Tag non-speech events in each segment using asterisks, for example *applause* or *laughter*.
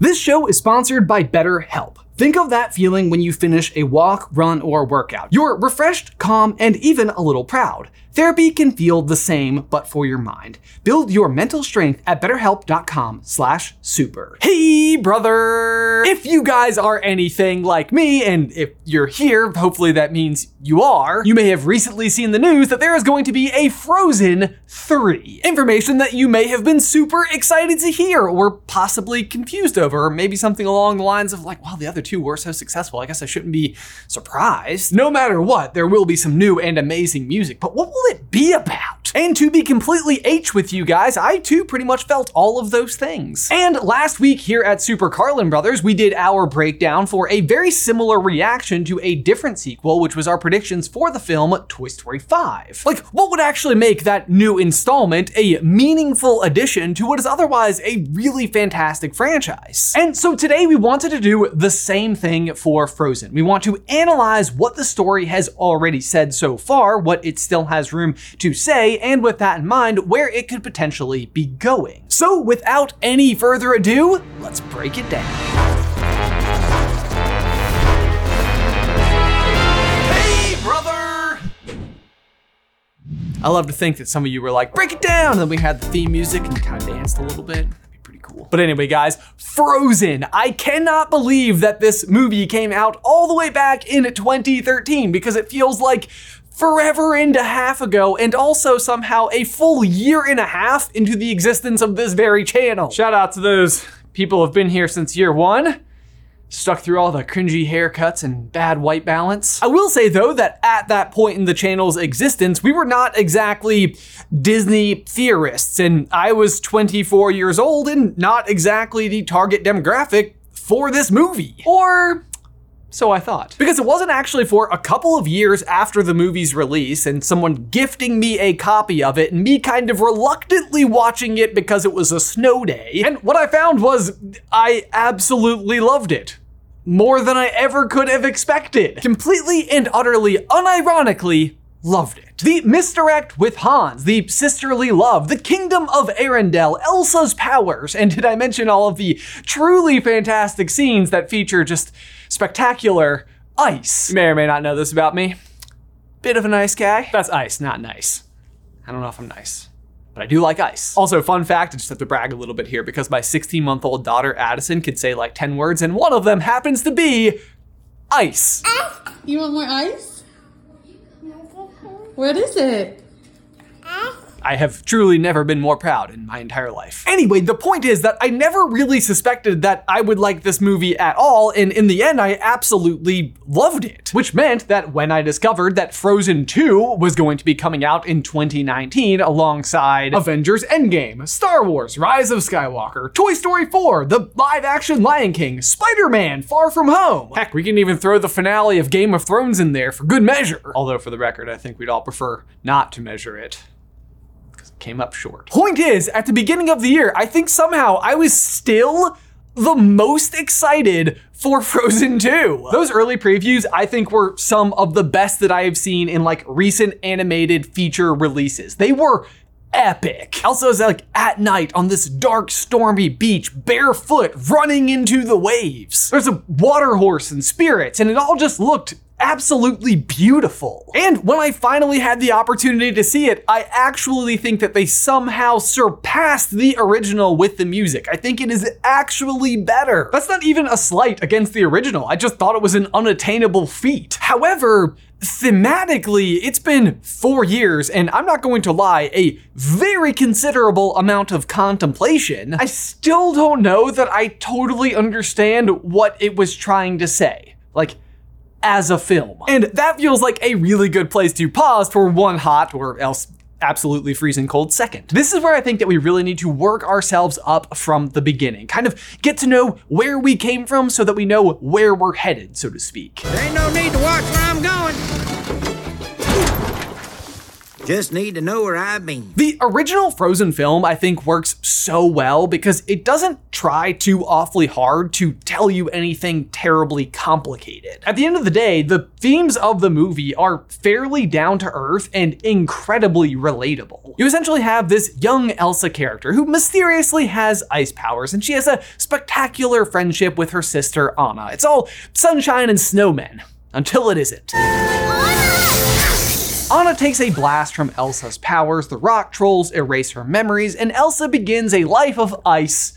This show is sponsored by BetterHelp. Think of that feeling when you finish a walk, run, or workout. You're refreshed, calm, and even a little proud. Therapy can feel the same, but for your mind. Build your mental strength at betterhelp.com slash super. Hey, brother! If you guys are anything like me, and if you're here, hopefully that means you are, you may have recently seen the news that there is going to be a Frozen 3. Information that you may have been super excited to hear, or possibly confused over, or maybe something along the lines of like, well, the other two were so successful, I guess I shouldn't be surprised. No matter what, there will be some new and amazing music, but what will it be about? And to be completely H with you guys, I too pretty much felt all of those things. And last week here at Super Carlin Brothers, we did our breakdown for a very similar reaction to a different sequel, which was our predictions for the film Toy Story 5. Like, what would actually make that new installment a meaningful addition to what is otherwise a really fantastic franchise? And so today we wanted to do the same thing for Frozen. We want to analyze what the story has already said so far, what it still has room to say, and with that in mind, where it could potentially be going. So without any further ado, let's break it down. I love to think that some of you were like, break it down! And then we had the theme music and kind of danced a little bit. That'd be pretty cool. But anyway, guys, Frozen. I cannot believe that this movie came out all the way back in 2013 because it feels like forever and a half ago, and also somehow a full year and a half into the existence of this very channel. Shout out to those people who've been here since year one stuck through all the cringy haircuts and bad white balance. I will say though that at that point in the channel's existence, we were not exactly Disney theorists, and I was 24 years old and not exactly the target demographic for this movie. Or so I thought. Because it wasn't actually for a couple of years after the movie's release and someone gifting me a copy of it and me kind of reluctantly watching it because it was a snow day. And what I found was I absolutely loved it. More than I ever could have expected. Completely and utterly unironically loved it. The misdirect with Hans, the sisterly love, the kingdom of Arendelle, Elsa's powers, and did I mention all of the truly fantastic scenes that feature just spectacular ice? You may or may not know this about me. Bit of a nice guy. That's ice, not nice. I don't know if I'm nice. But I do like ice. Also, fun fact, I just have to brag a little bit here because my 16 month old daughter Addison could say like 10 words, and one of them happens to be ice. Ah, you want more ice? What is it? I have truly never been more proud in my entire life. Anyway, the point is that I never really suspected that I would like this movie at all, and in the end, I absolutely loved it. Which meant that when I discovered that Frozen 2 was going to be coming out in 2019 alongside Avengers Endgame, Star Wars Rise of Skywalker, Toy Story 4, the live action Lion King, Spider Man Far From Home. Heck, we can even throw the finale of Game of Thrones in there for good measure. Although, for the record, I think we'd all prefer not to measure it came up short. Point is, at the beginning of the year, I think somehow I was still the most excited for *laughs* Frozen 2. Those early previews, I think, were some of the best that I have seen in like recent animated feature releases. They were epic. Elsa's like at night on this dark, stormy beach, barefoot, running into the waves. There's a water horse and spirits, and it all just looked absolutely beautiful. And when I finally had the opportunity to see it, I actually think that they somehow surpassed the original with the music. I think it is actually better. That's not even a slight against the original. I just thought it was an unattainable feat. However, thematically, it's been four years, and I'm not going to lie, a very considerable amount of contemplation. I still don't know that I totally understand what it was trying to say. Like, as a film. And that feels like a really good place to pause for one hot or else absolutely freezing cold second. This is where I think that we really need to work ourselves up from the beginning, kind of get to know where we came from so that we know where we're headed, so to speak. There ain't no need to watch where I'm going. Just need to know where I've been. The original Frozen film, I think, works so well because it doesn't try too awfully hard to tell you anything terribly complicated. At the end of the day, the themes of the movie are fairly down to earth and incredibly relatable. You essentially have this young Elsa character who mysteriously has ice powers, and she has a spectacular friendship with her sister Anna. It's all sunshine and snowmen until it isn't. Anna takes a blast from Elsa's powers, the rock trolls erase her memories, and Elsa begins a life of ice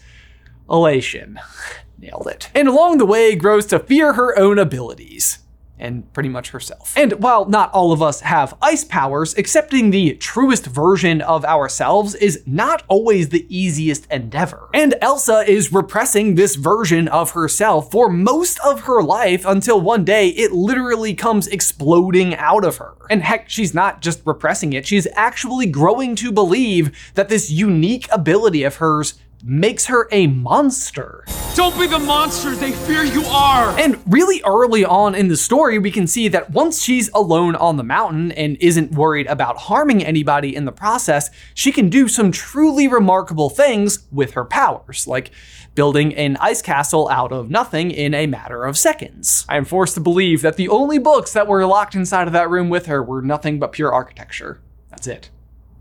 elation. *laughs* Nailed it. And along the way grows to fear her own abilities and pretty much herself. And while not all of us have ice powers, accepting the truest version of ourselves is not always the easiest endeavor. And Elsa is repressing this version of herself for most of her life until one day it literally comes exploding out of her. And heck, she's not just repressing it, she's actually growing to believe that this unique ability of hers makes her a monster. Don't be the monster they fear you are! And really early on in the story, we can see that once she's alone on the mountain and isn't worried about harming anybody in the process, she can do some truly remarkable things with her powers, like building an ice castle out of nothing in a matter of seconds. I am forced to believe that the only books that were locked inside of that room with her were nothing but pure architecture. That's it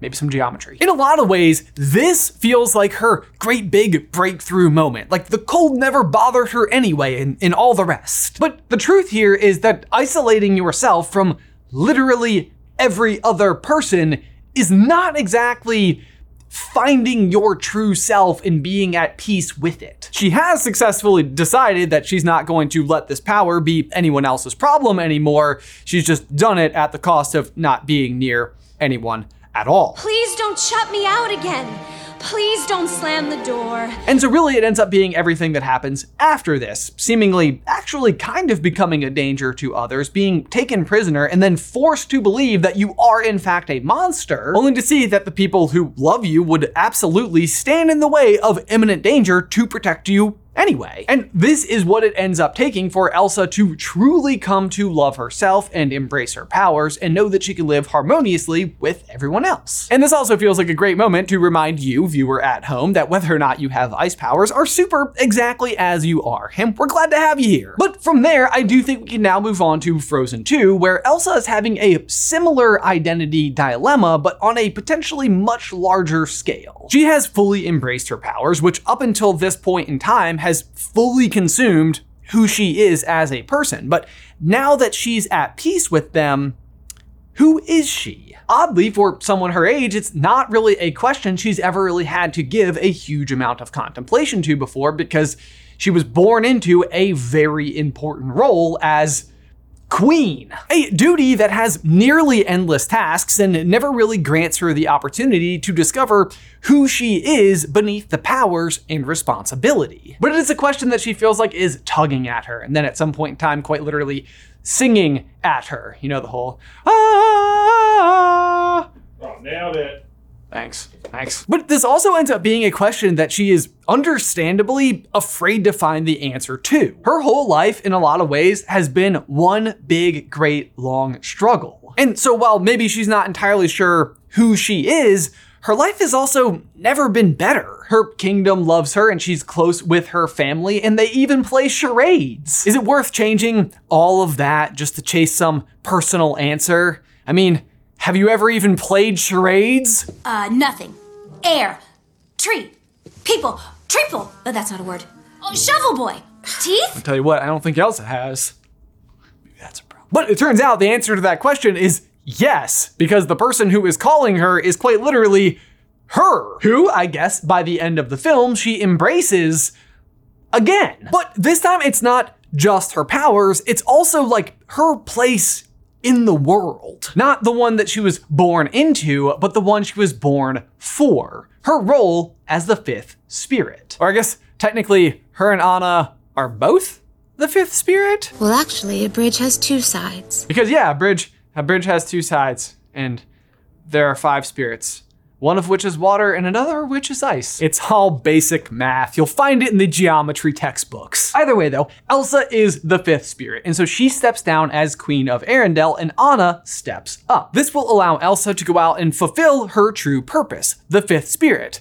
maybe some geometry. In a lot of ways, this feels like her great big breakthrough moment. Like the cold never bothered her anyway, and, and all the rest. But the truth here is that isolating yourself from literally every other person is not exactly finding your true self and being at peace with it. She has successfully decided that she's not going to let this power be anyone else's problem anymore. She's just done it at the cost of not being near anyone at all. Please don't shut me out again. Please don't slam the door. And so, really, it ends up being everything that happens after this, seemingly actually kind of becoming a danger to others, being taken prisoner, and then forced to believe that you are, in fact, a monster, only to see that the people who love you would absolutely stand in the way of imminent danger to protect you anyway. And this is what it ends up taking for Elsa to truly come to love herself and embrace her powers and know that she can live harmoniously with everyone else. And this also feels like a great moment to remind you, viewer at home, that whether or not you have ice powers are super exactly as you are. And we're glad to have you here. But from there, I do think we can now move on to Frozen 2, where Elsa is having a similar identity dilemma, but on a potentially much larger scale. She has fully embraced her powers, which up until this point in time has fully consumed who she is as a person. But now that she's at peace with them, who is she? Oddly, for someone her age, it's not really a question she's ever really had to give a huge amount of contemplation to before because she was born into a very important role as Queen, a duty that has nearly endless tasks and never really grants her the opportunity to discover who she is beneath the powers and responsibility. But it is a question that she feels like is tugging at her, and then at some point in time, quite literally singing at her. You know, the whole, ah. ah, ah, ah. Oh, nailed it. Thanks. Thanks. But this also ends up being a question that she is understandably afraid to find the answer to. Her whole life, in a lot of ways, has been one big, great, long struggle. And so while maybe she's not entirely sure who she is, her life has also never been better. Her kingdom loves her and she's close with her family, and they even play charades. Is it worth changing all of that just to chase some personal answer? I mean, have you ever even played charades? Uh, nothing. Air. Tree. People. Triple. Oh, that's not a word. Oh, shovel boy. Teeth? Tell you what, I don't think Elsa has. Maybe that's a problem. But it turns out the answer to that question is yes, because the person who is calling her is quite literally her, who, I guess, by the end of the film, she embraces again. But this time it's not just her powers, it's also like her place in the world. Not the one that she was born into, but the one she was born for. Her role as the fifth spirit. Or I guess technically, her and Anna are both the fifth spirit? Well, actually, a bridge has two sides. Because yeah, a bridge a bridge has two sides, and there are five spirits one of which is water and another which is ice. It's all basic math. You'll find it in the geometry textbooks. Either way, though, Elsa is the fifth spirit, and so she steps down as Queen of Arendelle, and Anna steps up. This will allow Elsa to go out and fulfill her true purpose, the fifth spirit.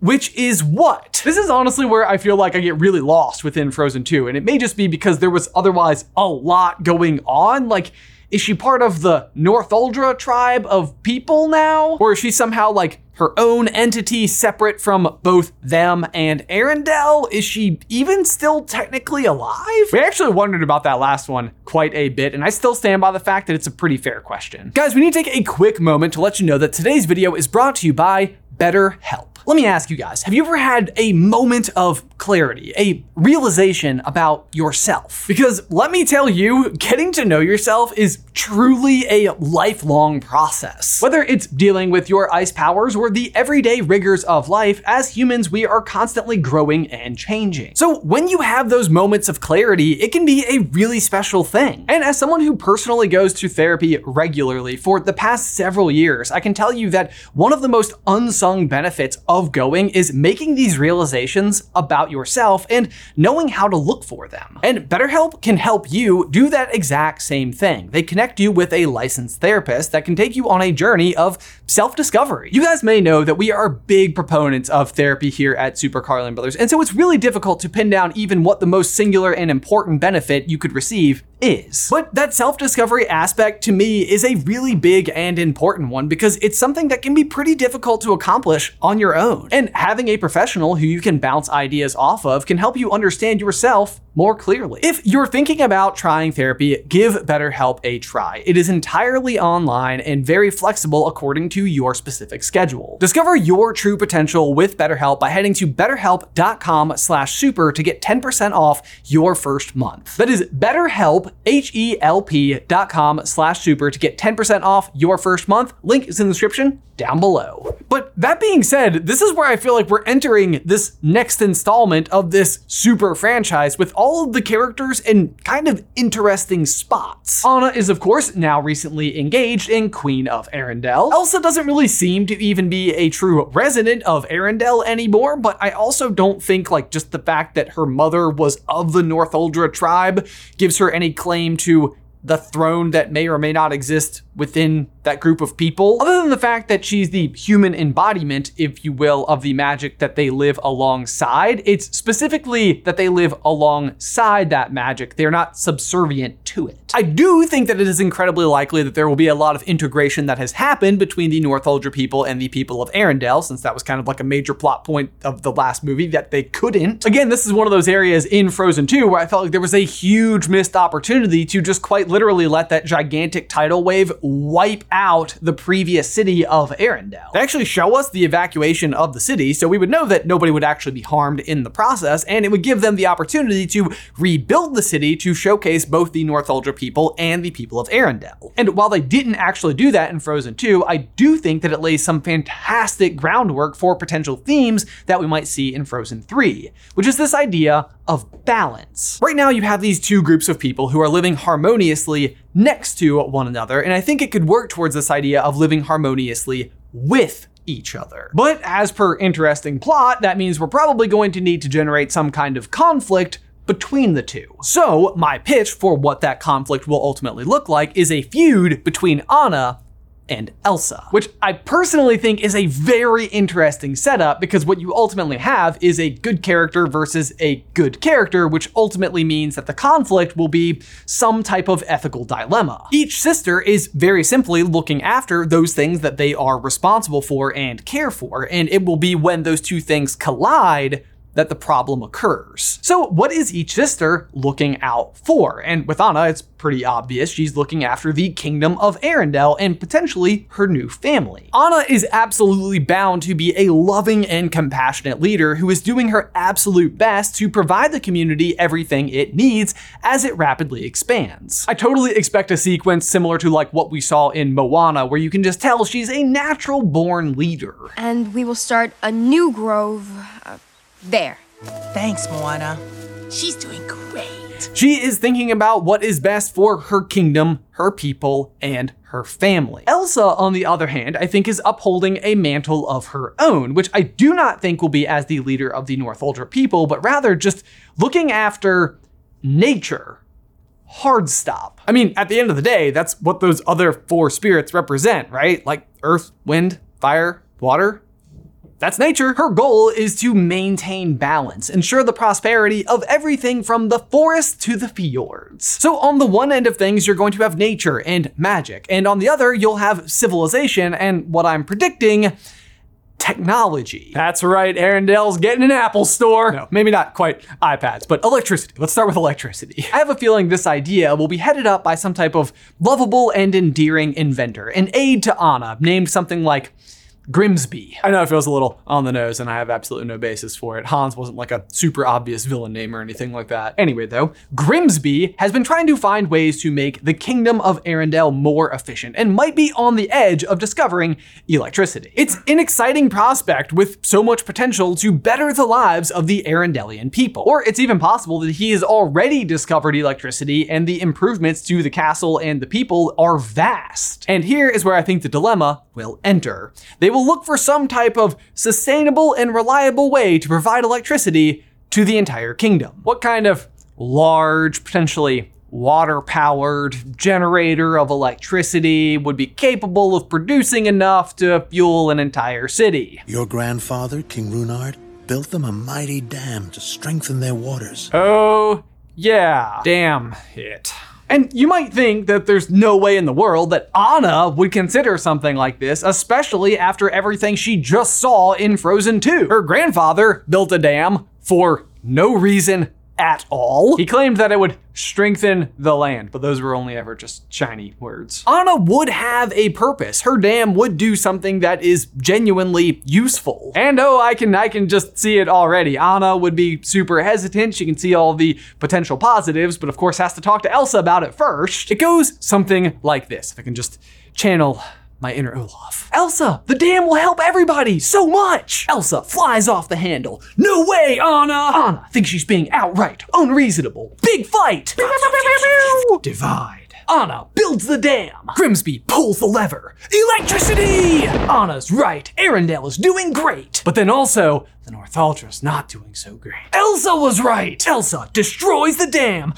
Which is what? This is honestly where I feel like I get really lost within Frozen 2, and it may just be because there was otherwise a lot going on. Like, is she part of the Northuldra tribe of people now? Or is she somehow like her own entity separate from both them and Arendelle? Is she even still technically alive? We actually wondered about that last one quite a bit, and I still stand by the fact that it's a pretty fair question. Guys, we need to take a quick moment to let you know that today's video is brought to you by BetterHelp. Let me ask you guys, have you ever had a moment of clarity, a realization about yourself? Because let me tell you, getting to know yourself is truly a lifelong process. Whether it's dealing with your ice powers or the everyday rigors of life, as humans, we are constantly growing and changing. So when you have those moments of clarity, it can be a really special thing. And as someone who personally goes to therapy regularly for the past several years, I can tell you that one of the most unsung benefits of going is making these realizations about yourself and knowing how to look for them. And BetterHelp can help you do that exact same thing. They connect you with a licensed therapist that can take you on a journey of self discovery. You guys may know that we are big proponents of therapy here at Super Carlin Brothers, and so it's really difficult to pin down even what the most singular and important benefit you could receive is. But that self discovery aspect to me is a really big and important one because it's something that can be pretty difficult to accomplish on your own. And having a professional who you can bounce ideas off of can help you understand yourself more clearly. If you're thinking about trying therapy, give BetterHelp a try. It is entirely online and very flexible according to your specific schedule. Discover your true potential with BetterHelp by heading to betterhelp.com/super to get 10% off your first month. That is BetterHelp, H-E-L-P dot com slash super to get 10% off your first month. Link is in the description down below. But that being said, this is where I feel like we're entering this next installment of this super franchise with all of the characters in kind of interesting spots. Anna is of course now recently engaged in Queen of Arendelle. Elsa doesn't really seem to even be a true resident of Arendelle anymore, but I also don't think like just the fact that her mother was of the Northuldra tribe gives her any claim to the throne that may or may not exist within that group of people. Other than the fact that she's the human embodiment, if you will, of the magic that they live alongside, it's specifically that they live alongside that magic. They're not subservient to it. I do think that it is incredibly likely that there will be a lot of integration that has happened between the Northuldra people and the people of Arendelle, since that was kind of like a major plot point of the last movie that they couldn't. Again, this is one of those areas in Frozen 2 where I felt like there was a huge missed opportunity to just quite literally let that gigantic tidal wave wipe out the previous city of Arendelle. They actually show us the evacuation of the city, so we would know that nobody would actually be harmed in the process, and it would give them the opportunity to rebuild the city to showcase both the Northuldra people and the people of Arendelle. And while they didn't actually do that in Frozen 2, I do think that it lays some fantastic groundwork for potential themes that we might see in Frozen 3, which is this idea of balance. Right now, you have these two groups of people who are living harmoniously next to one another, and I think it could work towards this idea of living harmoniously with each other. But as per interesting plot, that means we're probably going to need to generate some kind of conflict between the two. So, my pitch for what that conflict will ultimately look like is a feud between Anna and Elsa, which I personally think is a very interesting setup because what you ultimately have is a good character versus a good character, which ultimately means that the conflict will be some type of ethical dilemma. Each sister is very simply looking after those things that they are responsible for and care for, and it will be when those two things collide that the problem occurs. So, what is each sister looking out for? And with Anna, it's pretty obvious she's looking after the kingdom of Arendelle and potentially her new family. Anna is absolutely bound to be a loving and compassionate leader who is doing her absolute best to provide the community everything it needs as it rapidly expands. I totally expect a sequence similar to like what we saw in Moana, where you can just tell she's a natural born leader. And we will start a new grove uh, there. Thanks, Moana. She's doing great. She is thinking about what is best for her kingdom, her people, and her family. Elsa, on the other hand, I think is upholding a mantle of her own, which I do not think will be as the leader of the Northuldra people, but rather just looking after nature. Hard stop. I mean, at the end of the day, that's what those other four spirits represent, right? Like earth, wind, fire, water, that's nature. Her goal is to maintain balance, ensure the prosperity of everything from the forest to the fjords. So, on the one end of things, you're going to have nature and magic, and on the other, you'll have civilization and what I'm predicting technology. That's right, Arendelle's getting an Apple store. No, maybe not quite iPads, but electricity. Let's start with electricity. I have a feeling this idea will be headed up by some type of lovable and endearing inventor, an aide to Anna, named something like Grimsby. I know it feels a little on the nose, and I have absolutely no basis for it. Hans wasn't like a super obvious villain name or anything like that. Anyway, though, Grimsby has been trying to find ways to make the kingdom of Arendelle more efficient and might be on the edge of discovering electricity. It's an exciting prospect with so much potential to better the lives of the Arendellian people. Or it's even possible that he has already discovered electricity and the improvements to the castle and the people are vast. And here is where I think the dilemma will enter. They will look for some type of sustainable and reliable way to provide electricity to the entire kingdom. What kind of large, potentially water powered generator of electricity would be capable of producing enough to fuel an entire city? Your grandfather, King Runeard, built them a mighty dam to strengthen their waters. Oh, yeah. Damn it. And you might think that there's no way in the world that Anna would consider something like this, especially after everything she just saw in Frozen 2. Her grandfather built a dam for no reason at all. He claimed that it would strengthen the land, but those were only ever just shiny words. Anna would have a purpose. Her dam would do something that is genuinely useful. And oh, I can I can just see it already. Anna would be super hesitant. She can see all the potential positives, but of course has to talk to Elsa about it first. It goes something like this. If I can just channel my inner Olaf. Elsa, the dam will help everybody so much. Elsa flies off the handle. No way, Anna. Anna thinks she's being outright unreasonable. Big fight. *laughs* Divide. Anna builds the dam. Grimsby pulls the lever. Electricity! Anna's right. Arendelle is doing great. But then also, the Northuldra's not doing so great. Elsa was right. Elsa destroys the dam.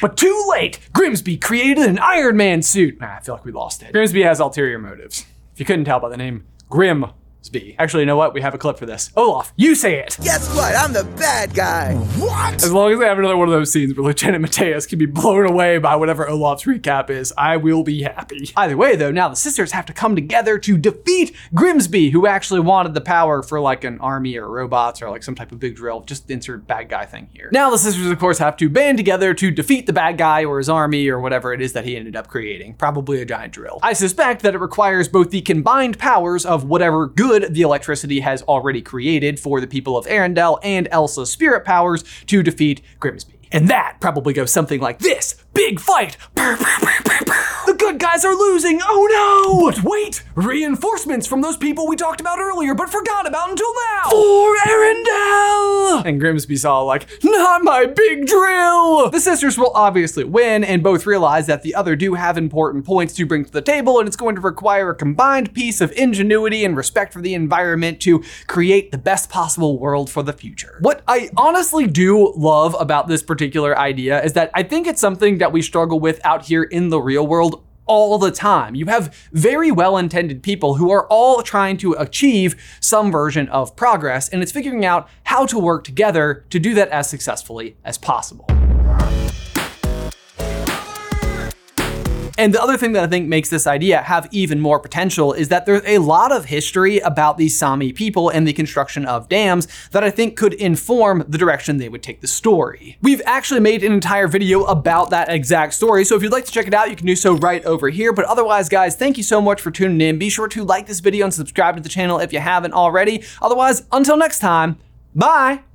But too late. Grimsby created an Iron Man suit. Nah, I feel like we lost it. Grimsby has ulterior motives. If you couldn't tell by the name Grim Grimsby. Actually, you know what? We have a clip for this. Olaf, you say it. Guess what? I'm the bad guy. What? As long as they have another one of those scenes where Lieutenant Mattias can be blown away by whatever Olaf's recap is, I will be happy. Either way, though, now the sisters have to come together to defeat Grimsby, who actually wanted the power for like an army or robots or like some type of big drill. Just insert bad guy thing here. Now the sisters, of course, have to band together to defeat the bad guy or his army or whatever it is that he ended up creating. Probably a giant drill. I suspect that it requires both the combined powers of whatever good good the electricity has already created for the people of Arendelle and Elsa's spirit powers to defeat Grimsby. And that probably goes something like this Big fight! The guys are losing! Oh no! But wait! Reinforcements from those people we talked about earlier but forgot about until now! For Arendelle! And Grimsby saw like, not my big drill! The sisters will obviously win and both realize that the other do have important points to bring to the table and it's going to require a combined piece of ingenuity and respect for the environment to create the best possible world for the future. What I honestly do love about this particular idea is that I think it's something that we struggle with out here in the real world all the time. You have very well intended people who are all trying to achieve some version of progress, and it's figuring out how to work together to do that as successfully as possible. And the other thing that I think makes this idea have even more potential is that there's a lot of history about the Sami people and the construction of dams that I think could inform the direction they would take the story. We've actually made an entire video about that exact story, so if you'd like to check it out, you can do so right over here. But otherwise, guys, thank you so much for tuning in. Be sure to like this video and subscribe to the channel if you haven't already. Otherwise, until next time, bye!